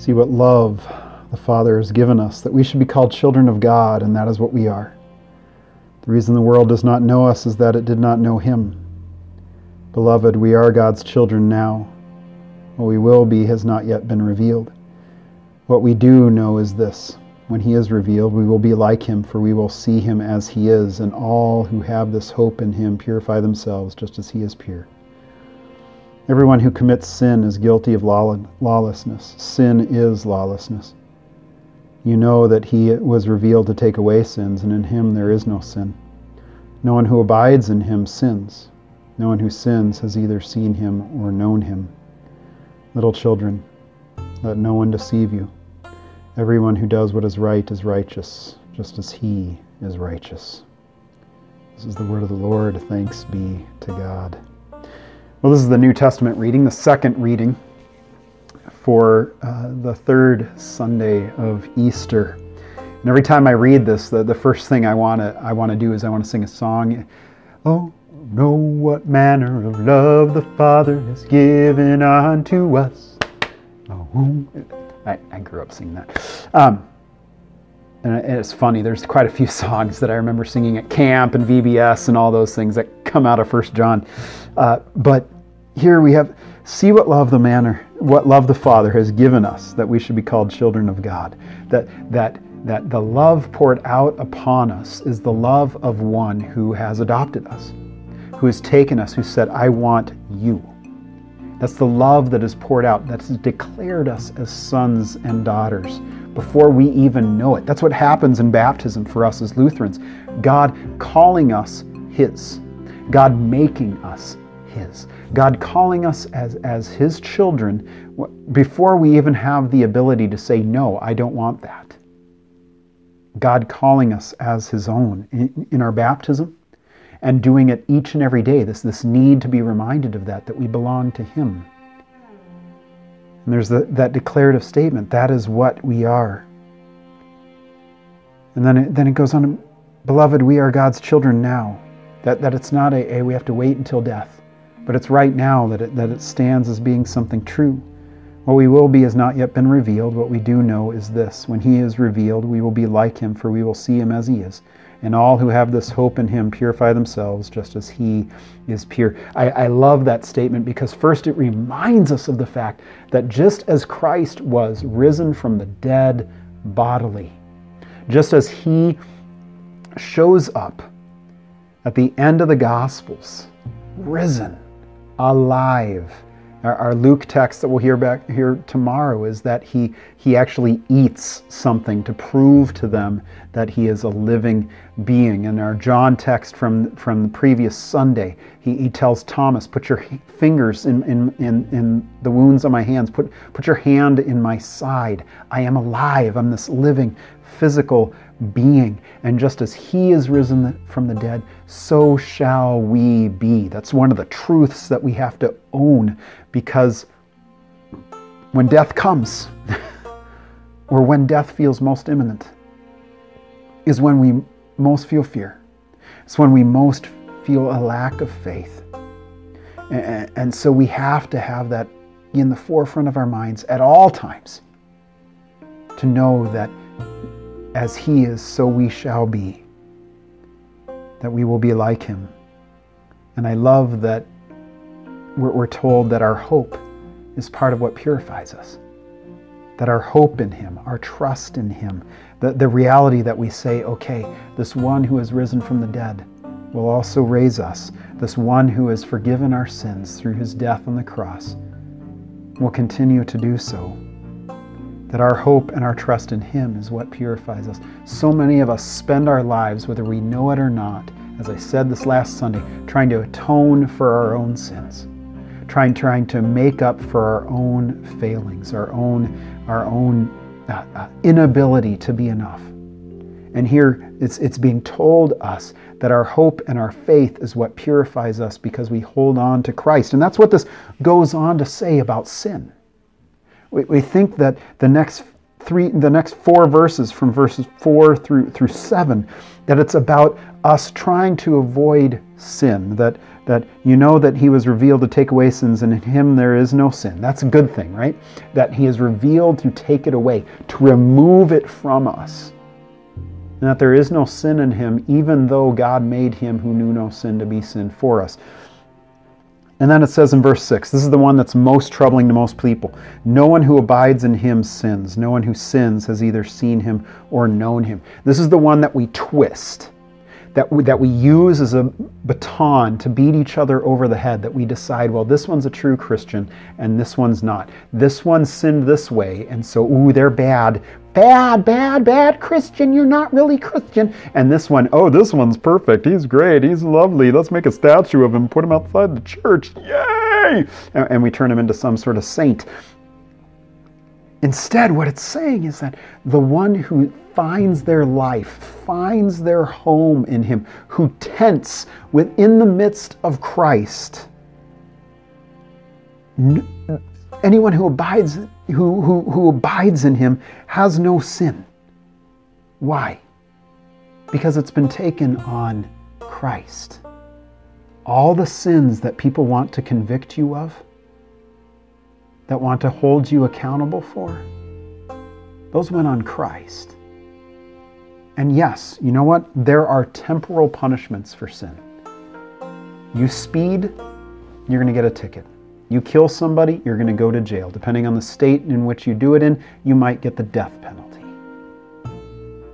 See what love the Father has given us, that we should be called children of God, and that is what we are. The reason the world does not know us is that it did not know Him. Beloved, we are God's children now. What we will be has not yet been revealed. What we do know is this when He is revealed, we will be like Him, for we will see Him as He is, and all who have this hope in Him purify themselves just as He is pure. Everyone who commits sin is guilty of lawlessness. Sin is lawlessness. You know that he was revealed to take away sins, and in him there is no sin. No one who abides in him sins. No one who sins has either seen him or known him. Little children, let no one deceive you. Everyone who does what is right is righteous, just as he is righteous. This is the word of the Lord. Thanks be to God. Well, this is the New Testament reading, the second reading for uh, the third Sunday of Easter. And every time I read this, the, the first thing I want to I want to do is I want to sing a song. Oh, know what manner of love the Father has given unto us. Oh, I, I grew up singing that. Um, and it's funny, there's quite a few songs that I remember singing at camp and VBS and all those things that come out of First John. Uh, but here we have see what love the manner what love the father has given us that we should be called children of god. That that that the love poured out upon us is the love of one who has adopted us who has taken us who said i want you that's the love that is poured out that's declared us as sons and daughters before we even know it that's what happens in baptism for us as lutherans god calling us his god making us his. God calling us as, as His children before we even have the ability to say, No, I don't want that. God calling us as His own in, in our baptism and doing it each and every day. This, this need to be reminded of that, that we belong to Him. And there's the, that declarative statement that is what we are. And then it, then it goes on, Beloved, we are God's children now. That, that it's not a, a we have to wait until death. But it's right now that it, that it stands as being something true. What we will be has not yet been revealed. What we do know is this when He is revealed, we will be like Him, for we will see Him as He is. And all who have this hope in Him purify themselves just as He is pure. I, I love that statement because, first, it reminds us of the fact that just as Christ was risen from the dead bodily, just as He shows up at the end of the Gospels, risen alive. Our, our, Luke text that we'll hear back here tomorrow is that he he actually eats something to prove to them that he is a living being. And our John text from from the previous Sunday, he, he tells Thomas, "Put your fingers in, in in in the wounds on my hands. Put put your hand in my side. I am alive. I'm this living physical being. And just as he is risen from the dead, so shall we be. That's one of the truths that we have to own because when death comes, or when death feels most imminent, is when we most feel fear. It's when we most feel a lack of faith. And, so we have to have that in the forefront of our minds at all times to know that as he is, so we shall be. That we will be like him. And I love that we're, we're told that our hope is part of what purifies us. That our hope in him, our trust in him, the, the reality that we say, okay, this one who has risen from the dead will also raise us. This one who has forgiven our sins through his death on the cross will continue to do so that our hope and our trust in Him is what purifies us. So many of us spend our lives, whether we know it or not, as I said this last Sunday, trying to atone for our own sins, trying trying to make up for our own failings, our own our own uh, uh, inability to be enough. And here it's it's being told us that our hope and our faith is what purifies us because we hold on to Christ. And that's what this goes on to say about sin we, we think that the next three, the next four verses from verses four through through seven, that it's about us trying to avoid sin. That that you know that He was revealed to take away sins, and in Him there is no sin. That's a good thing, right? That He is revealed to take it away, to remove it from us. And that there is no sin in Him, even though God made Him who knew no sin to be sin for us. And then it says in verse 6, this is the one that's most troubling to most people. No one who abides in him sins. No one who sins has either seen him or known him. This is the one that we twist, that we, that we use as a baton to beat each other over the head, that we decide, well, this one's a true Christian and this one's not. This one sinned this way, and so, ooh, they're bad, bad, bad, bad Christian. You're not really Christian. And this one, oh, this one's perfect. He's great. He's lovely. Let's make a statue of him, put him outside the church. Yay! And we turn him into some sort of saint. Instead, what it's saying is that the one who finds their life, finds their home in him, who tents within the midst of Christ, anyone who abides who, who, who abides in him has no sin. Why? Because it's been taken on Christ. All the sins that people want to convict you of, that want to hold you accountable for, those went on Christ. And yes, you know what? There are temporal punishments for sin. You speed, you're going to get a ticket. You kill somebody, you're going to go to jail. Depending on the state in which you do it in, you might get the death penalty.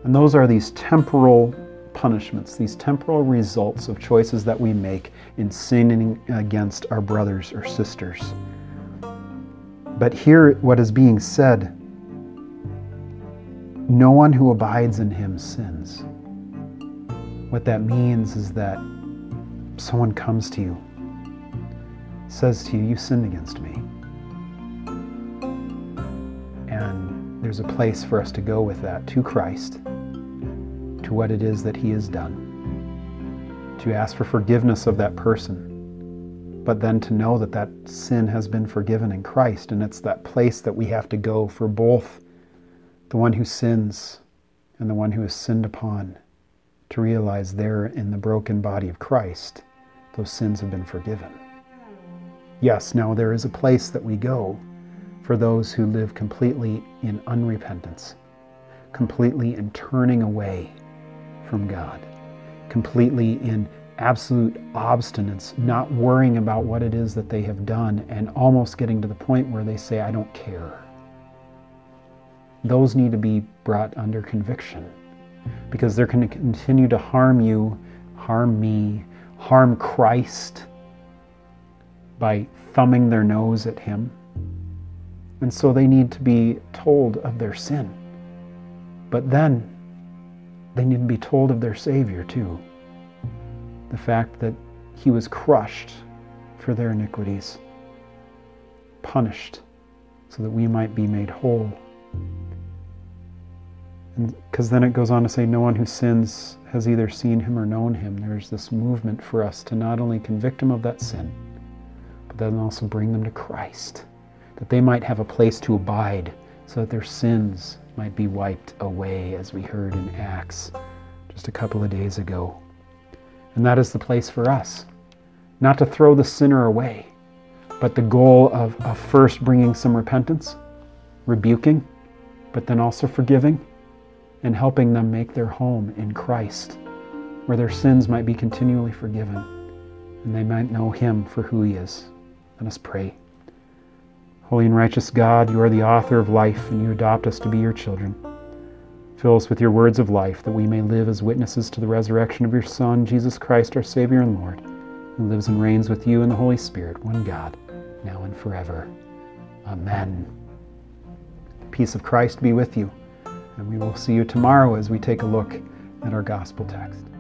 And those are these temporal punishments, these temporal results of choices that we make in sinning against our brothers or sisters. But here, what is being said no one who abides in him sins. What that means is that someone comes to you says to you, You sinned against me. And there's a place for us to go with that to Christ, to what it is that He has done, to ask for forgiveness of that person, but then to know that that sin has been forgiven in Christ. And it's that place that we have to go for both the one who sins and the one who is sinned upon to realize there in the broken body of Christ, those sins have been forgiven. Yes, now there is a place that we go for those who live completely in unrepentance, completely in turning away from God, completely in absolute obstinance, not worrying about what it is that they have done, and almost getting to the point where they say, I don't care. Those need to be brought under conviction because they're going to continue to harm you, harm me, harm Christ by thumbing their nose at Him. And so they need to be told of their sin. But then they need to be told of their Savior too. The fact that He was crushed for their iniquities, punished so that we might be made whole. Because then it goes on to say, No one who sins has either seen him or known him. There's this movement for us to not only convict him of that sin, but then also bring them to Christ, that they might have a place to abide, so that their sins might be wiped away, as we heard in Acts just a couple of days ago. And that is the place for us. Not to throw the sinner away, but the goal of, of first bringing some repentance, rebuking, but then also forgiving and helping them make their home in Christ, where their sins might be continually forgiven and they might know Him for who He is. Let us pray. Holy and righteous God, you are the author of life, and you adopt us to be your children. Fill us with your words of life, that we may live as witnesses to the resurrection of your Son, Jesus Christ, our Savior and Lord, who lives and reigns with you in the Holy Spirit, one God, now and forever. Amen. The peace of Christ be with you, and we will see you tomorrow as we take a look at our gospel text.